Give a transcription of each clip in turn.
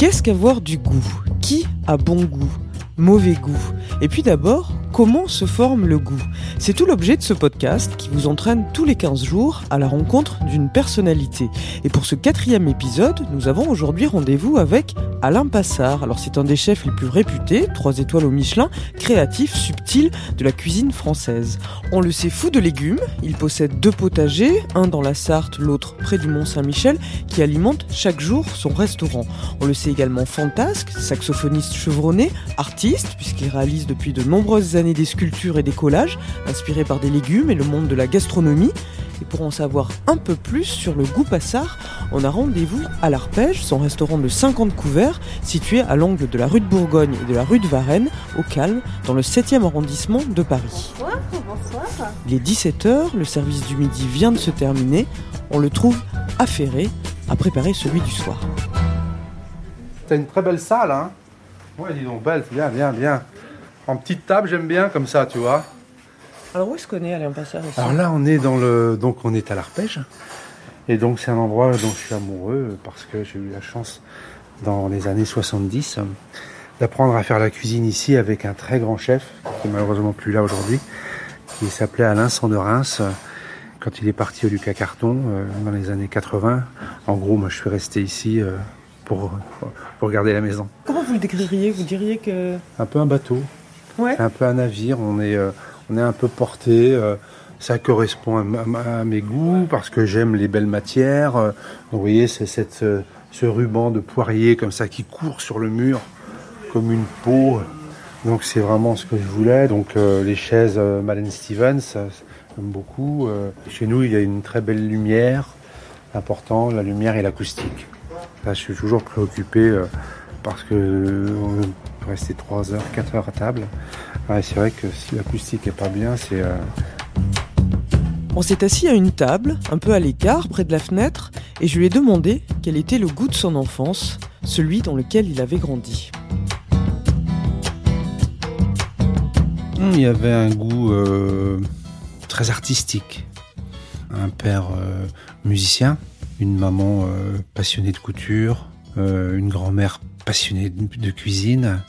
Qu'est-ce qu'avoir du goût? Qui a bon goût? Mauvais goût? Et puis d'abord, comment se forme le goût? C'est tout l'objet de ce podcast qui vous entraîne tous les 15 jours à la rencontre d'une personnalité. Et pour ce quatrième épisode, nous avons aujourd'hui rendez-vous avec Alain Passard. Alors c'est un des chefs les plus réputés, 3 étoiles au Michelin, créatif, subtil de la cuisine française. On le sait fou de légumes, il possède deux potagers, un dans la Sarthe, l'autre près du Mont Saint-Michel, qui alimentent chaque jour son restaurant. On le sait également fantasque, saxophoniste chevronné, artiste, puisqu'il réalise depuis de nombreuses années des sculptures et des collages, inspirés par des légumes et le monde de la gastronomie. Et pour en savoir un peu plus sur le goût passard, on a rendez-vous à l'Arpège, son restaurant de 50 couverts, situé à l'angle de la rue de Bourgogne et de la rue de Varennes, au Calme, dans le 7e arrondissement de Paris. Bonsoir, bonsoir. Il est 17h, le service du midi vient de se terminer. On le trouve affairé à préparer celui du soir. T'as une très belle salle, hein? Ouais, dis donc, belle, bien, bien, bien. En petite table, j'aime bien comme ça, tu vois. Alors où est-ce qu'on est, Alain ici Alors là, on est dans le, donc on est à l'Arpège, et donc c'est un endroit dont je suis amoureux parce que j'ai eu la chance dans les années 70 euh, d'apprendre à faire la cuisine ici avec un très grand chef qui est malheureusement plus là aujourd'hui, qui s'appelait Alain Sanderins. Quand il est parti au Lucas Carton euh, dans les années 80, en gros, moi, je suis resté ici euh, pour pour garder la maison. Comment vous le décririez? Vous diriez que... Un peu un bateau. Ouais. Un peu un navire, on est, euh, on est un peu porté. euh, ça correspond à, mes goûts parce que j'aime les belles matières. euh, vous voyez, c'est euh, ce ruban de poirier comme ça qui court sur le mur comme une peau. Donc c'est vraiment ce que je voulais. Donc les chaises Malène Stevens, j'aime beaucoup. Chez nous, il y a une très belle lumière. Important, la lumière et l'acoustique. Là, je suis toujours préoccupé parce que rester 3 heures, 4 heures à table. Ouais, c'est vrai que si l'acoustique est pas bien, c'est euh, On s'est assis à une table, un peu à l'écart, près de la fenêtre, et je lui ai demandé quel était le goût de son enfance, celui dans lequel il avait grandi. Hmm, Il y avait un goût euh, très artistique. Un père euh, musicien, une maman euh, passionnée de couture, euh, une grand-mère passionnée de, cuisine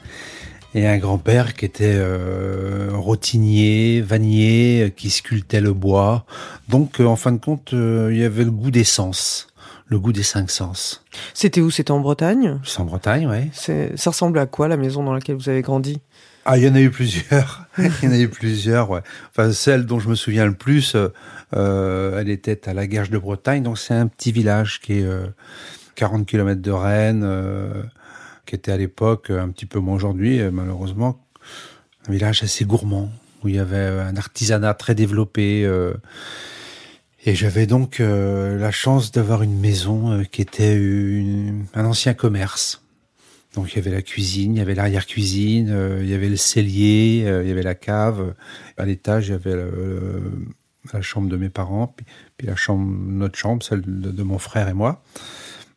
et un grand-père qui était euh, rotinier, vannier, qui sculptait le bois. Donc, euh, en fin de compte, euh, il y avait le goût des sens, le goût des cinq sens. C'était où? C'était en Bretagne? C'est en Bretagne. C'est- Ça ressemble à quoi la maison dans laquelle vous avez grandi? Ah, il y en a eu plusieurs. il y en a eu plusieurs, ouais. Enfin, celle dont je me souviens le plus, euh, elle était à la Guerche de Bretagne. Donc, c'est un petit village qui est euh, 40 km de Rennes, euh, qui était à l'époque, euh, un petit peu moins aujourd'hui, euh, malheureusement, un village assez gourmand, où il y avait un artisanat très développé. euh, et j'avais donc la chance d'avoir une maison qui était un ancien commerce. Donc il y avait la cuisine, il y avait l'arrière-cuisine, il y avait le cellier, il y avait la cave. À l'étage, il y avait la chambre de mes parents, puis, la chambre, notre chambre, celle de mon frère et moi.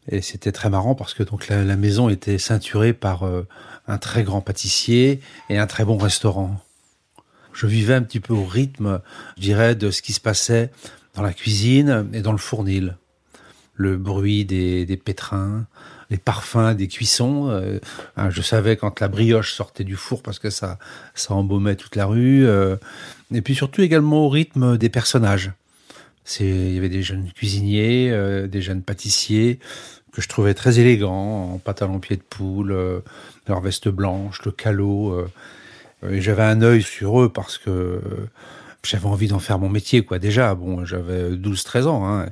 Et c'était très marrant parce que donc la, maison était ceinturée par euh, un très grand pâtissier et un très bon restaurant. Je vivais un petit peu au rythme, je dirais, de ce qui se passait dans la cuisine et dans le fournil. Le bruit des, pétrins, les parfums des cuissons. euh, hein, je savais quand la brioche sortait du four parce que ça, ça embaumait toute la rue. euh, et puis surtout également au rythme des personnages. Il y avait des jeunes cuisiniers, des jeunes pâtissiers que je trouvais très élégants, en pantalon pied de poule, euh, leur veste blanche, le calot. euh, j'avais un œil sur eux parce que euh, j'avais envie d'en faire mon métier, quoi. Déjà, bon, j'avais 12-13 ans, hein,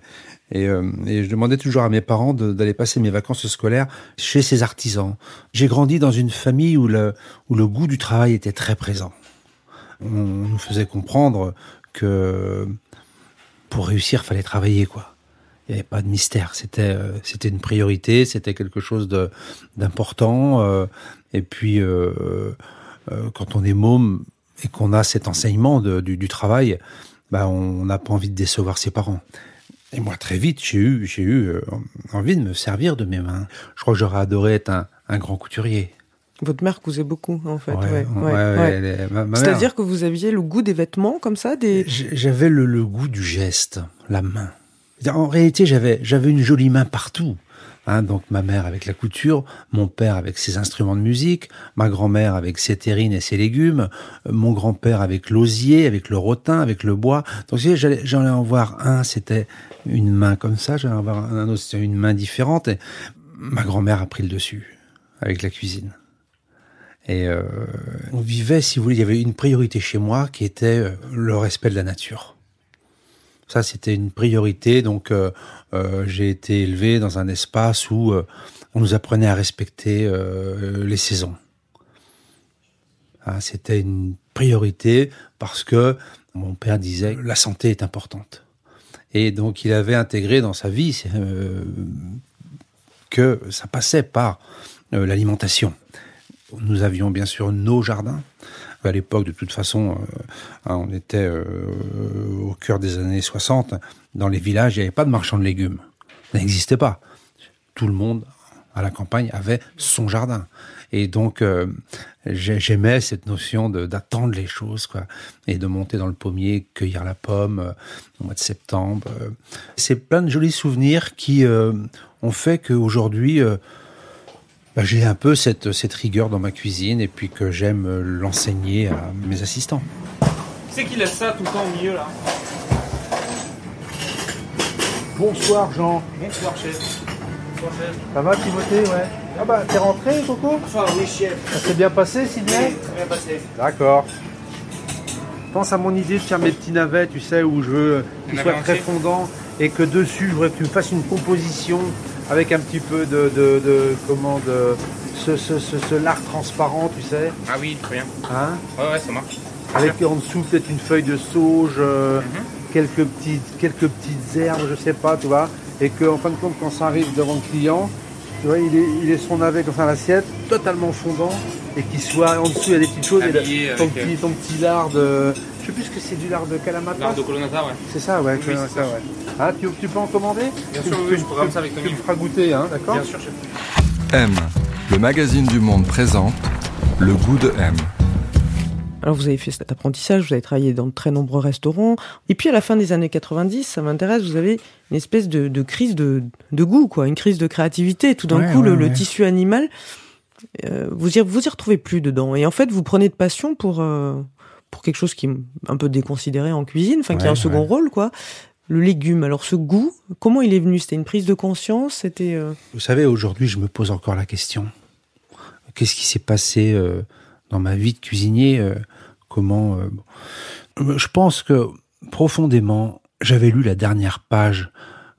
et, et je demandais toujours à mes parents d'aller passer mes vacances scolaires chez ces artisans. J'ai grandi dans une famille où le, où le goût du travail était très présent. On nous faisait comprendre que pour réussir, fallait travailler, quoi. Il n'y avait pas de mystère. C'était euh, c'était une priorité, c'était quelque chose de d'important. euh, et puis euh, quand on est môme et qu'on a cet enseignement de- du, du travail, bah on n'a pas envie de décevoir ses parents. Et moi très vite j'ai eu j'ai eu envie de me servir de mes mains. Je crois que j'aurais adoré être un, un grand couturier. Votre mère cousait beaucoup, en fait. Ouais, ouais, ouais, C'est-à-dire que vous aviez le goût des vêtements comme ça, des. J'avais le, le goût du geste, la main. En réalité, j'avais j'avais une jolie main partout. Hein, donc ma mère avec la couture, mon père avec ses instruments de musique, ma grand-mère avec ses terrines et ses légumes, euh, mon grand-père avec l'osier, avec le rotin, avec le bois. Donc j'allais en voir un, c'était une main comme ça, j'allais en voir un autre, c'était une main différente. Et ma grand-mère a pris le dessus avec la cuisine. Et euh, on vivait, si vous voulez, il y avait une priorité chez moi qui était euh, le respect de la nature. Ça, c'était une priorité. Donc, euh, euh, j'ai été élevé dans un espace où euh, on nous apprenait à respecter les saisons. Ah, c'était une priorité parce que mon père disait la santé est importante. Et donc, il avait intégré dans sa vie que ça passait par l'alimentation. Nous avions bien sûr nos jardins. À l'époque, de toute façon, euh, hein, on était euh, au cœur des années 60. Dans les villages, il n'y avait pas de marchand de légumes. Ça n'existait pas. Tout le monde à la campagne avait son jardin. Et donc, euh, j'ai- j'aimais cette notion d'attendre les choses, quoi, et de monter dans le pommier, cueillir la pomme au mois de septembre. C'est plein de jolis souvenirs qui ont fait qu'aujourd'hui, bah, j'ai un peu cette, cette rigueur dans ma cuisine et puis que j'aime euh, l'enseigner à mes assistants. Qui c'est qui laisse ça tout le temps au milieu là? Bonsoir Jean. Bonsoir chef. Bonsoir chef. Ça va Timothée? Ouais. Ah bah t'es rentré Coco? Bonsoir, oui chef. Ça s'est bien passé Sydney Très bien passé. D'accord. Pense à mon idée de faire mes petits navets, tu sais, où je veux qu'ils Navets soient très fondants et que dessus, je voudrais que tu me fasses une composition avec un petit peu de, de, de comment, de ce, ce, ce, ce lard transparent, tu sais, Ah oui, très bien. hein, Ouais, ouais, ça marche. avec en dessous peut-être une feuille de sauge, euh, Mhm. quelques petites, quelques petites herbes, je sais pas, tu vois, et que en fin de compte, quand ça arrive devant le client, tu vois, il est, il est son ça à l'assiette, totalement fondant, et qu'il soit en dessous, il y a des petites choses, et ton, avec, petit, ton petit lard de, je sais plus ce que c'est du lard de calamata. L'art de colonnata, ouais. C'est ça, ouais. Oui, ça, ouais. Ah, tu, tu peux en commander Bien Tu- sûr, oui, tu- oui, je programme tu- ça avec Tu Tommy. me feras goûter, hein, d'accord Bien sûr, chef. M, le magazine du monde présente le goût de M. Alors vous avez fait cet apprentissage, vous avez travaillé dans de très nombreux restaurants. Et puis à la fin des années 90, ça m'intéresse, vous avez une espèce de, de crise de, de goût, quoi, une crise de créativité. Tout d'un Ouais, coup, le, ouais, le ouais. tissu animal, euh, vous y vous y retrouvez plus dedans. Et en fait, vous prenez de passion pour euh, pour quelque chose qui est un peu déconsidéré en cuisine, enfin qui a un second ouais. rôle, quoi. Le légume. Alors ce goût, comment il est venu? C'était une prise de conscience? C'était euh, Vous savez, aujourd'hui, je me pose encore la question. Qu'est-ce qui s'est passé euh, dans ma vie de cuisinier euh, Comment. Je pense que profondément, j'avais lu la dernière page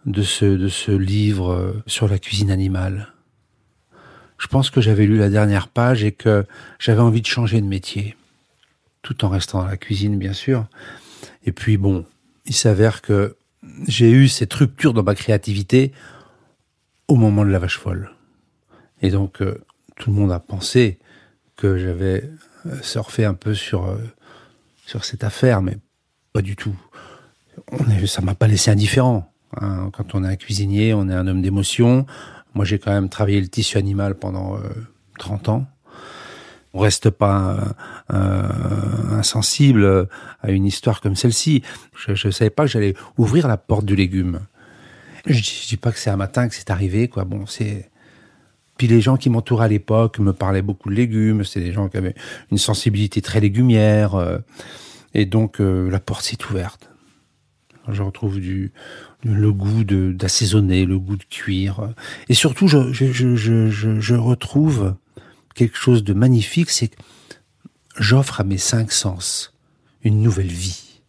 de ce de ce livre sur la cuisine animale. Je pense que j'avais lu la dernière page et que j'avais envie de changer de métier, tout en restant dans la cuisine, bien sûr. Et puis bon, il s'avère que j'ai eu cette rupture dans ma créativité au moment de la vache folle. Et donc, euh, tout le monde a pensé que j'avais euh, surfé un peu sur, euh, sur cette affaire, mais pas du tout. Ça m'a pas laissé indifférent. hein. Quand on est un cuisinier, on est un homme d'émotion. Moi, j'ai quand même travaillé le tissu animal pendant euh, 30 ans. On reste pas euh, insensible à une histoire comme celle-ci. Je ne savais pas que j'allais ouvrir la porte du légume. Je je dis pas que c'est un matin que c'est arrivé, quoi. Bon, c'est. Puis les gens qui m'entouraient à l'époque me parlaient beaucoup de légumes. C'est des gens qui avaient une sensibilité très légumière. euh, et donc, euh, la porte s'est ouverte. Je retrouve du, le goût d'assaisonner, le goût de cuire. Et surtout, je, je, je- je retrouve quelque chose de magnifique, c'est que j'offre à mes cinq sens une nouvelle vie.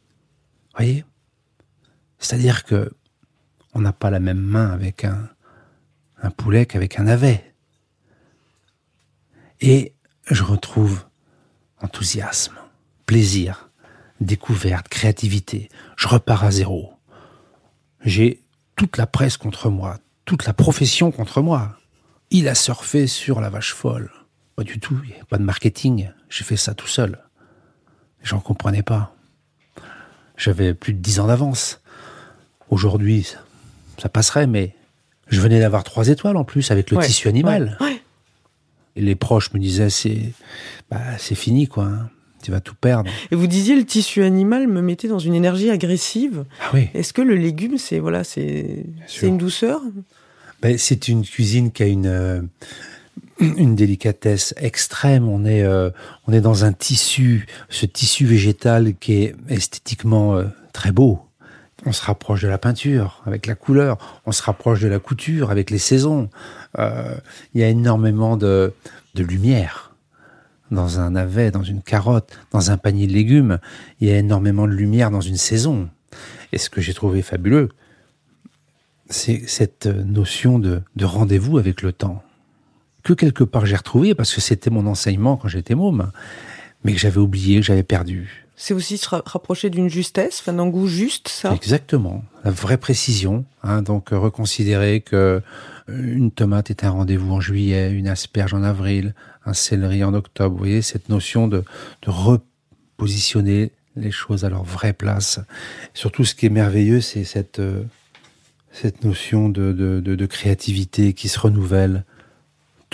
Voyez? C'est-à-dire que on n'a pas la même main avec un, un poulet qu'avec un navet. Et je retrouve enthousiasme, plaisir, découverte, créativité. Je repars à zéro. J'ai toute la presse contre moi, toute la profession contre moi. Il a surfé sur la vache folle. Pas du tout, il n'y a pas de marketing. J'ai fait ça tout seul. J'en comprenais pas. J'avais plus de dix ans d'avance. Aujourd'hui, ça, passerait, mais je venais d'avoir trois étoiles en plus avec le Ouais, tissu animal. ouais, ouais. Et les proches me disaient, c'est, bah, fini, quoi. hein. Tu vas tout perdre. Et vous disiez le tissu animal me mettait dans une énergie agressive. Ah oui. Est-ce que le légume, c'est voilà, c'est une douceur? Ben, c'est une cuisine qui a une euh, une délicatesse extrême. On est euh, on est dans un tissu, ce tissu végétal qui est esthétiquement euh, très beau. On se rapproche de la peinture avec la couleur. On se rapproche de la couture avec les saisons. Euh, Il y a énormément de de lumière dans un navet, dans une carotte, dans un panier de légumes. Il y a énormément de lumière dans une saison. Et ce que j'ai trouvé fabuleux, c'est cette notion de, de rendez-vous avec le temps. Que quelque part j'ai retrouvé, parce que c'était mon enseignement quand j'étais môme, mais que j'avais oublié, que j'avais perdu. C'est aussi se ra- rapprocher d'une justesse, enfin, d'un goût juste, ça? Exactement, la vraie précision. Hein, donc euh, reconsidérer que euh, une tomate est un rendez-vous en juillet, une asperge en avril, un céleri en octobre. Vous voyez cette notion de, de repositionner les choses à leur vraie place. Surtout, ce qui est merveilleux, c'est cette euh, cette notion de, de, de, de créativité qui se renouvelle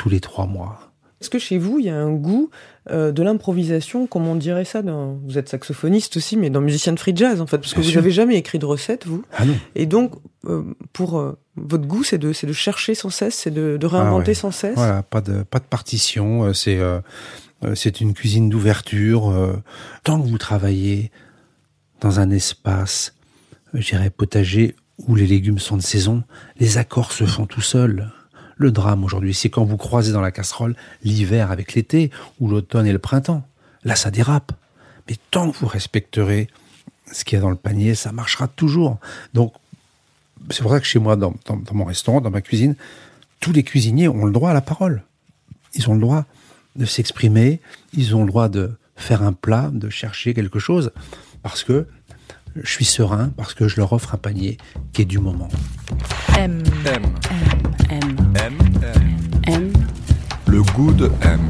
tous les trois mois. Est-ce que chez vous, il y a un goût euh, de l'improvisation, comme on dirait ça dans... Vous êtes saxophoniste aussi, mais dans musicien de free jazz, en fait, parce que vous n'avez jamais écrit de recette, vous. Ah non Et donc, euh, pour euh, votre goût, c'est de, chercher sans cesse, c'est de, de réinventer Ah ouais. sans cesse. Voilà, pas de pas de partition. C'est c'est une cuisine d'ouverture. Tant que vous travaillez dans un espace, je dirais potager où les légumes sont de saison, les accords se font tout seuls. Le drame aujourd'hui, c'est quand vous croisez dans la casserole l'hiver avec l'été ou l'automne et le printemps. Là, ça dérape. Mais tant que vous respecterez ce qu'il y a dans le panier, ça marchera toujours. Donc, c'est pour ça que chez moi, dans, dans- dans mon restaurant, dans ma cuisine, tous les cuisiniers ont le droit à la parole. Ils ont le droit de s'exprimer, ils ont le droit de faire un plat, de chercher quelque chose, parce que je suis serein, parce que je leur offre un panier qui est du moment. M, M. M, M. M. Le goût de M.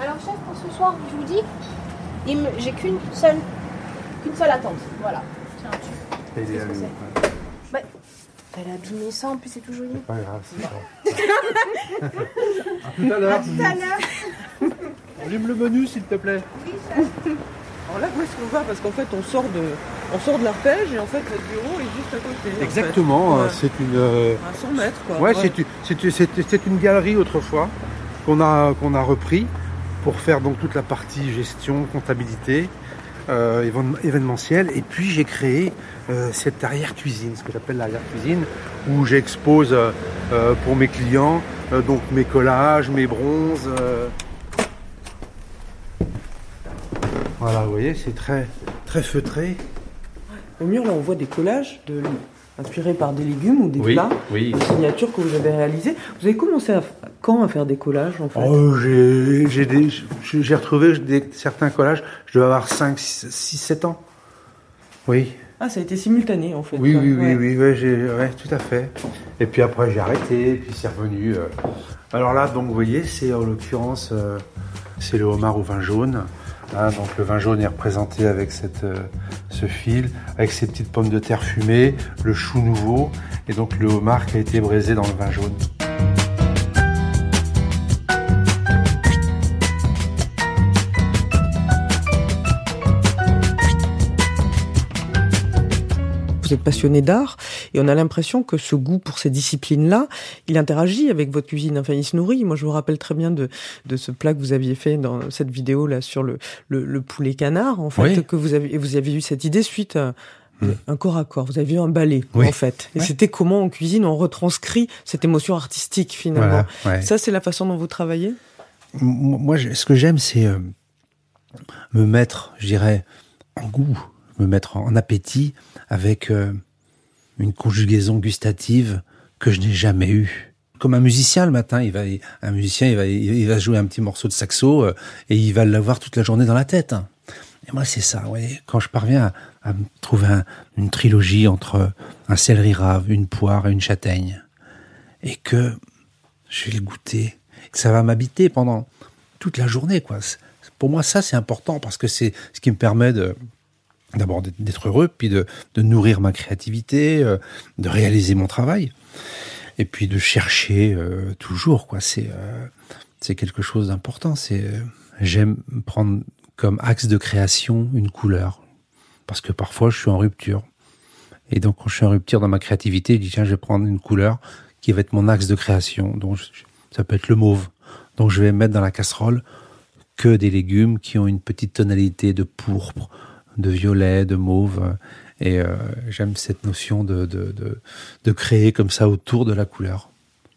Alors chef, pour ce soir, je vous dis, j'ai qu'une seule, qu'une seule attente. Voilà. Tiens, tu. Qu'est-ce que c'est Bah, Elle a abîmé ça, en plus c'est tout joli. Pas grave, c'est ça. à tout à l'heure. Allume le menu, s'il te plaît. Alors là, où est-ce qu'on va Parce qu'en fait, on sort de, on sort de l'arpège et en fait, votre bureau est juste à côté. en Exactement, fait. euh, Ouais. c'est une. euh, À 100 mètres, quoi. Ouais, c'est une- c'est galerie autrefois qu'on a, qu'on a repris pour faire donc toute la partie gestion, comptabilité, euh, évén- événementiel. Et puis j'ai créé euh, cette arrière-cuisine, ce que j'appelle l'arrière-cuisine, où j'expose euh, pour mes clients donc mes collages, mes bronzes. Voilà, vous voyez, c'est très, très feutré. Au mur, là, on voit des collages de, inspirés par des légumes ou des plats. oui. Des signatures que vous avez réalisées. Vous avez commencé à, quand à faire des collages, en fait? Oh, j'ai retrouvé des, certains collages, je devais avoir 5, 6, 7 ans. Oui, Ah, ça a été simultané, en fait. oui, oui, Ouais. oui, oui, ouais, tout à fait. Et puis après, j'ai arrêté, puis c'est revenu. euh. Alors là, donc, vous voyez, c'est en l'occurrence, euh, c'est le homard au vin jaune. Hein. donc le vin jaune est représenté avec euh, ce fil, avec ces petites pommes de terre fumées, le chou nouveau, et donc le homard qui a été braisé dans le vin jaune. Vous êtes passionné d'art et on a l'impression que ce goût pour ces disciplines-là, il interagit avec votre cuisine. Enfin, il se nourrit. Moi, je vous rappelle très bien de, de ce plat que vous aviez fait dans cette vidéo-là sur le, le, le poulet canard, en fait, Oui. que vous avez, et vous avez eu cette idée suite à Hmm. un corps à corps. Vous avez eu un ballet, Oui. en fait. Et Ouais. c'était comment en cuisine on retranscrit cette émotion artistique, finalement. Voilà, ouais. Ça, c'est la façon dont vous travaillez? Moi, ce que j'aime, c'est euh, me mettre, je dirais, en goût, me mettre en appétit avec euh, une conjugaison gustative que je n'ai jamais eue. Comme un musicien le matin, il va, un musicien, il va, il va jouer un petit morceau de saxo euh, et il va l'avoir toute la journée dans la tête. Et moi, c'est ça, ouais. Quand je parviens à, trouver un- une trilogie entre un céleri rave, une poire et une châtaigne, et que je vais le goûter, que ça va m'habiter pendant toute la journée, quoi. Pour moi, ça, c'est important parce que c'est ce qui me permet de d'abord d'être- heureux, puis de, nourrir ma créativité, euh, de réaliser mon travail, et puis de chercher euh, toujours, quoi. C'est euh, c'est quelque chose d'important. C'est j'aime prendre comme axe de création une couleur parce que parfois je suis en rupture. Et donc quand je suis en rupture dans ma créativité, je dis tiens, je vais prendre une couleur qui va être mon axe de création. Donc je- ça peut être le mauve. Donc je vais mettre dans la casserole que des légumes qui ont une petite tonalité de pourpre, de violet, de mauve. Et euh, j'aime cette notion de, de, de, de créer comme ça autour de la couleur.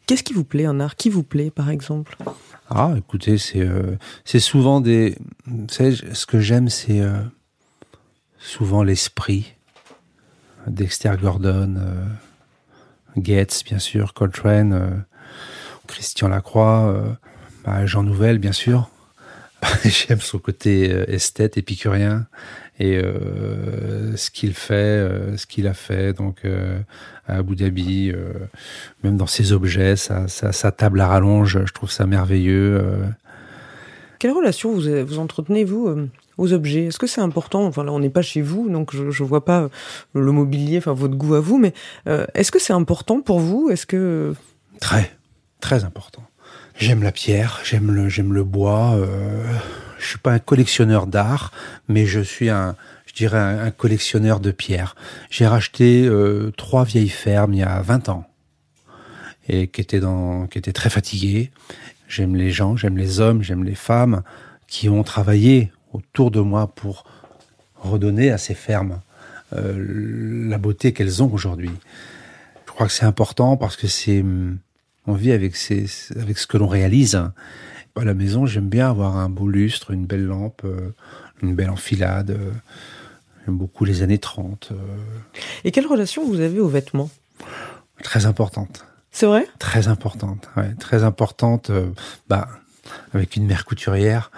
Qu'est-ce qui vous plaît en art? Qui vous plaît, par exemple? Ah, écoutez, c'est euh, c'est souvent des. Vous savez, ce que j'aime, c'est euh, souvent l'esprit. Dexter Gordon, euh, Gates, bien sûr, Coltrane, euh, Christian Lacroix, euh, bah, Jean Nouvel, bien sûr. j'aime son côté euh, esthète, épicurien, et euh, ce qu'il fait, euh, ce qu'il a fait, donc euh, à Abu Dhabi. même dans ses objets, sa, sa, sa table à rallonge, je trouve ça merveilleux. Quelle relation vous, vous entretenez, vous, euh, aux objets? Est-ce que c'est important? Enfin, là, on n'est pas chez vous, donc je ne vois pas le mobilier, enfin, votre goût à vous, mais euh, est-ce que c'est important pour vous? Est-ce que... Très, très important. J'aime la pierre, j'aime le, j'aime le bois. Euh, je suis pas un collectionneur d'art, mais je suis un, je dirais un, collectionneur de pierres. J'ai racheté euh, trois vieilles fermes il y a 20 ans et qui étaient dans, qui étaient très fatiguées. J'aime les gens, j'aime les hommes, j'aime les femmes qui ont travaillé autour de moi pour redonner à ces fermes euh, la beauté qu'elles ont aujourd'hui. Je crois que c'est important parce que c'est on vit avec, ces, avec ce que l'on réalise. À la maison, j'aime bien avoir un beau lustre, une belle lampe, euh, une belle enfilade. euh, J'aime beaucoup les années 30. euh, Et quelle relation vous avez aux vêtements? Très importante. C'est vrai? Très importante. Ouais, très importante. euh, bah, avec une mère couturière,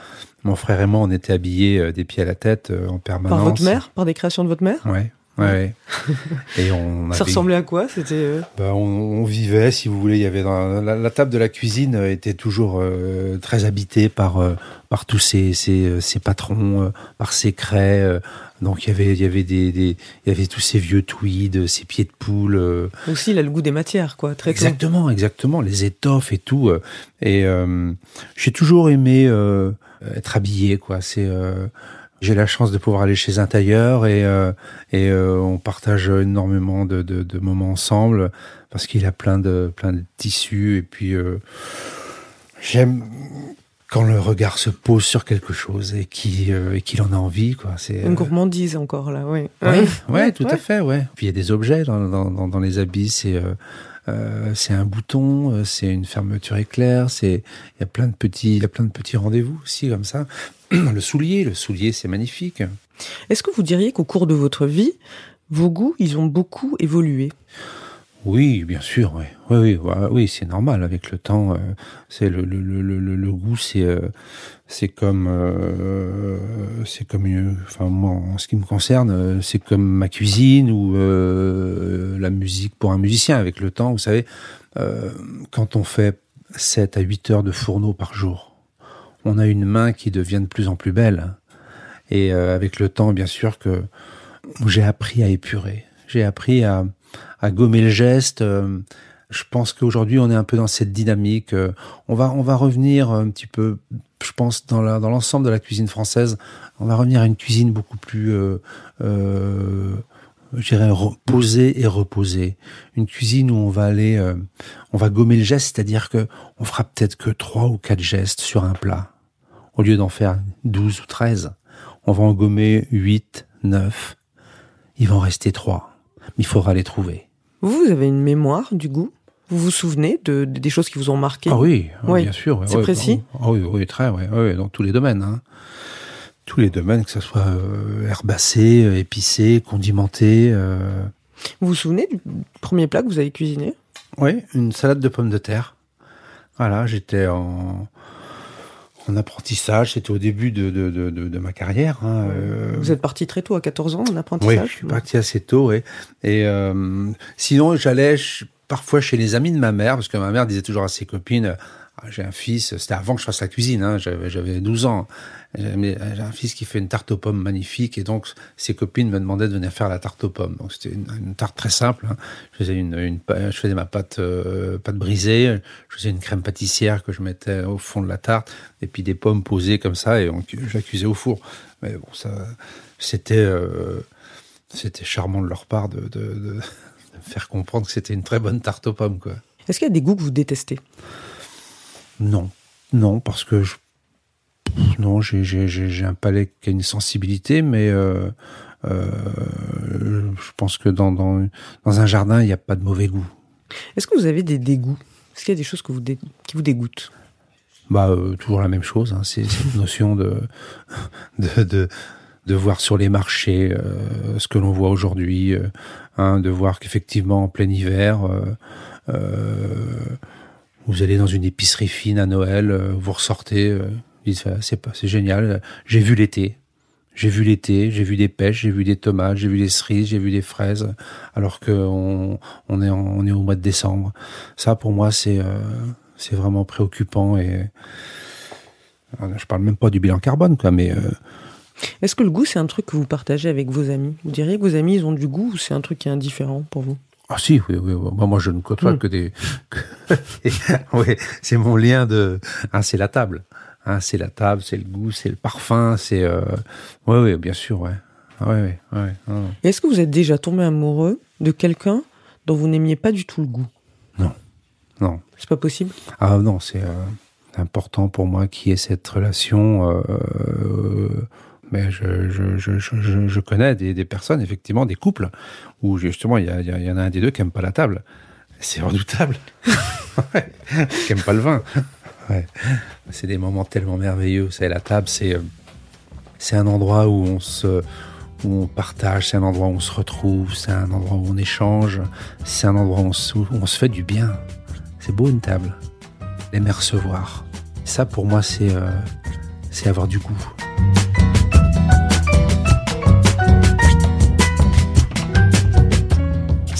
mon frère et moi, on était habillés des pieds à la tête euh, en permanence. Par votre mère? Par des créations de votre mère? Ouais. Ouais. Et on Ça avait- ressemblait à quoi C'était... Bah, on, on vivait, si vous voulez, il y avait dans, la, la table de la cuisine euh, était toujours euh, très habitée par euh, par tous ces ces, euh, ces patrons, euh, par ces craies. euh, donc il y avait il y avait des, des il y avait tous ces vieux tweeds, ces pieds de poule. euh, Aussi, il a le goût des matières, quoi, très tôt. exactement, exactement, les étoffes et tout. euh, et euh, j'ai toujours aimé euh, être habillé, quoi. C'est euh, j'ai la chance de pouvoir aller chez un tailleur et, euh, et euh, on partage énormément de, de, de moments ensemble parce qu'il a plein de, plein de tissus et puis euh, j'aime quand le regard se pose sur quelque chose et euh, qu'il en a envie quoi c'est Une euh, gourmandise encore, là, oui. Ouais, Ouais. ouais, tout à fait, ouais. Puis il y a des objets dans, dans, dans, dans les habits, c'est euh, euh, c'est un bouton, euh, c'est une fermeture éclair, c'est il y a plein de petits il y a plein de petits rendez-vous aussi comme ça. Le soulier, le soulier, c'est magnifique. Est-ce que vous diriez qu'au cours de votre vie, vos goûts, ils ont beaucoup évolué? Oui, bien sûr, oui, oui, ouais, oui, c'est normal avec le temps. euh, c'est le, le, le, le, goût, c'est euh, comme euh, c'est comme une- enfin moi en ce qui me concerne, euh, c'est comme ma cuisine ou euh, la musique pour un musicien. Avec le temps, vous savez, euh, quand on fait 7 à 8 heures de fourneau par jour, on a une main qui devient de plus en plus belle. Et euh, avec le temps, bien sûr que j'ai appris à épurer. J'ai appris à, à gommer le geste. euh, je pense qu'aujourd'hui, on est un peu dans cette dynamique. euh, On va, on va revenir un petit peu, je pense, dans la, dans l'ensemble de la cuisine française, on va revenir à une cuisine beaucoup plus, euh, je dirais, et reposée. Une cuisine où on va aller, euh, on va gommer le geste, c'est-à-dire que on fera peut-être que trois ou quatre gestes sur un plat, au lieu d'en faire 12 ou 13. On va en gommer 8, 9. Il va en rester trois. Mais il faudra les trouver. Vous, vous avez une mémoire du goût? Vous vous souvenez de, de- des choses qui vous ont marqué? Ah oui, Oui. bien sûr. C'est précis? oui, oui, très, ouais, dans tous les domaines. Hein. Tous les domaines, que ce soit euh, herbacé, euh, épicé, condimenté. euh. Vous vous souvenez du premier plat que vous avez cuisiné? Oui, une salade de pommes de terre. Voilà, j'étais en, en apprentissage, c'était au début de, de, de, ma carrière. hein, euh, Vous êtes parti très tôt, à 14 ans, en oui, apprentissage je suis parti assez tôt. ouais. Et euh, sinon, j'allais parfois chez les amis de ma mère, parce que ma mère disait toujours à ses copines J'ai un fils, c'était avant que je fasse la cuisine, hein, j'avais j'avais 12 ans. J'ai j'ai un fils qui fait une tarte aux pommes magnifique, et donc ses copines me demandaient de venir faire la tarte aux pommes. Donc c'était une, tarte très simple. hein. Je, faisais une, je faisais ma pâte, euh, pâte brisée, je faisais une crème pâtissière que je mettais au fond de la tarte, et puis des pommes posées comme ça, et j'accusais au four. Mais bon, ça, c'était. euh, c'était charmant de leur part de, de, faire comprendre que c'était une très bonne tarte aux pommes, quoi. Est-ce qu'il y a des goûts que vous détestez? Non, non, parce que je, non, j'ai, un palais qui a une sensibilité, mais euh, euh, je pense que dans, dans, dans un jardin, il n'y a pas de mauvais goût. Est-ce que vous avez des dégoûts? Est-ce qu'il y a des choses que vous dé- qui vous dégoûtent? Bah, euh, toujours la même chose. Hein, c'est cette notion de, de, de, de voir sur les marchés euh, ce que l'on voit aujourd'hui, hein, de voir qu'effectivement en plein hiver, euh, vous allez dans une épicerie fine à Noël, euh, vous ressortez, euh, vous dites, Ah, c'est pas, c'est génial. J'ai vu l'été. J'ai vu l'été, j'ai vu des pêches, j'ai vu des tomates, j'ai vu des cerises, j'ai vu des fraises, alors que on, est on est au mois de décembre. Ça, pour moi, c'est euh, c'est vraiment préoccupant et euh, je parle même pas du bilan carbone, quoi, mais euh, Est-ce que le goût, c'est un truc que vous partagez avec vos amis? Vous diriez que vos amis, ils ont du goût ou c'est un truc qui est indifférent pour vous? Ah si, oui, oui, oui. Moi, je ne côtoie Mm. que des. oui, c'est mon lien de. Ah, c'est la table. Hein, c'est la table, c'est le goût, c'est le parfum, c'est. Euh... Oui, oui, bien sûr, ouais. Ah, Ouais, ouais, ouais. non. Est-ce que vous êtes déjà tombé amoureux de quelqu'un dont vous n'aimiez pas du tout le goût? Non. C'est pas possible? Ah non, c'est euh, important pour moi qu'il y ait cette relation. euh, mais je, je, je, je, connais des, des personnes, effectivement, des couples, où justement, il y, a- il y en a un des deux qui aime pas la table. C'est redoutable. Ouais. qui aime pas le vin. Ouais. C'est des moments tellement merveilleux. C'est la table, c'est euh, c'est un endroit où on se où on partage, c'est un endroit où on se retrouve, c'est un endroit où on échange, c'est un endroit où on se, où on se fait du bien. C'est beau une table. L'aimer recevoir. Ça, pour moi, c'est euh, c'est avoir du goût.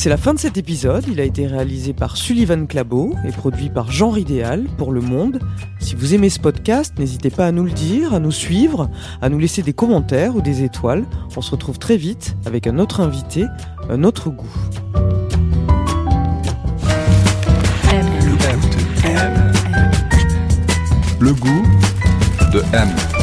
C'est la fin de cet épisode. Il a été réalisé par Sullivan Clabot et produit par Jean Ridéal pour Le Monde. Si vous aimez ce podcast, n'hésitez pas à nous le dire, à nous suivre, à nous laisser des commentaires ou des étoiles. On se retrouve très vite avec un autre invité, un autre goût. Le goût de M.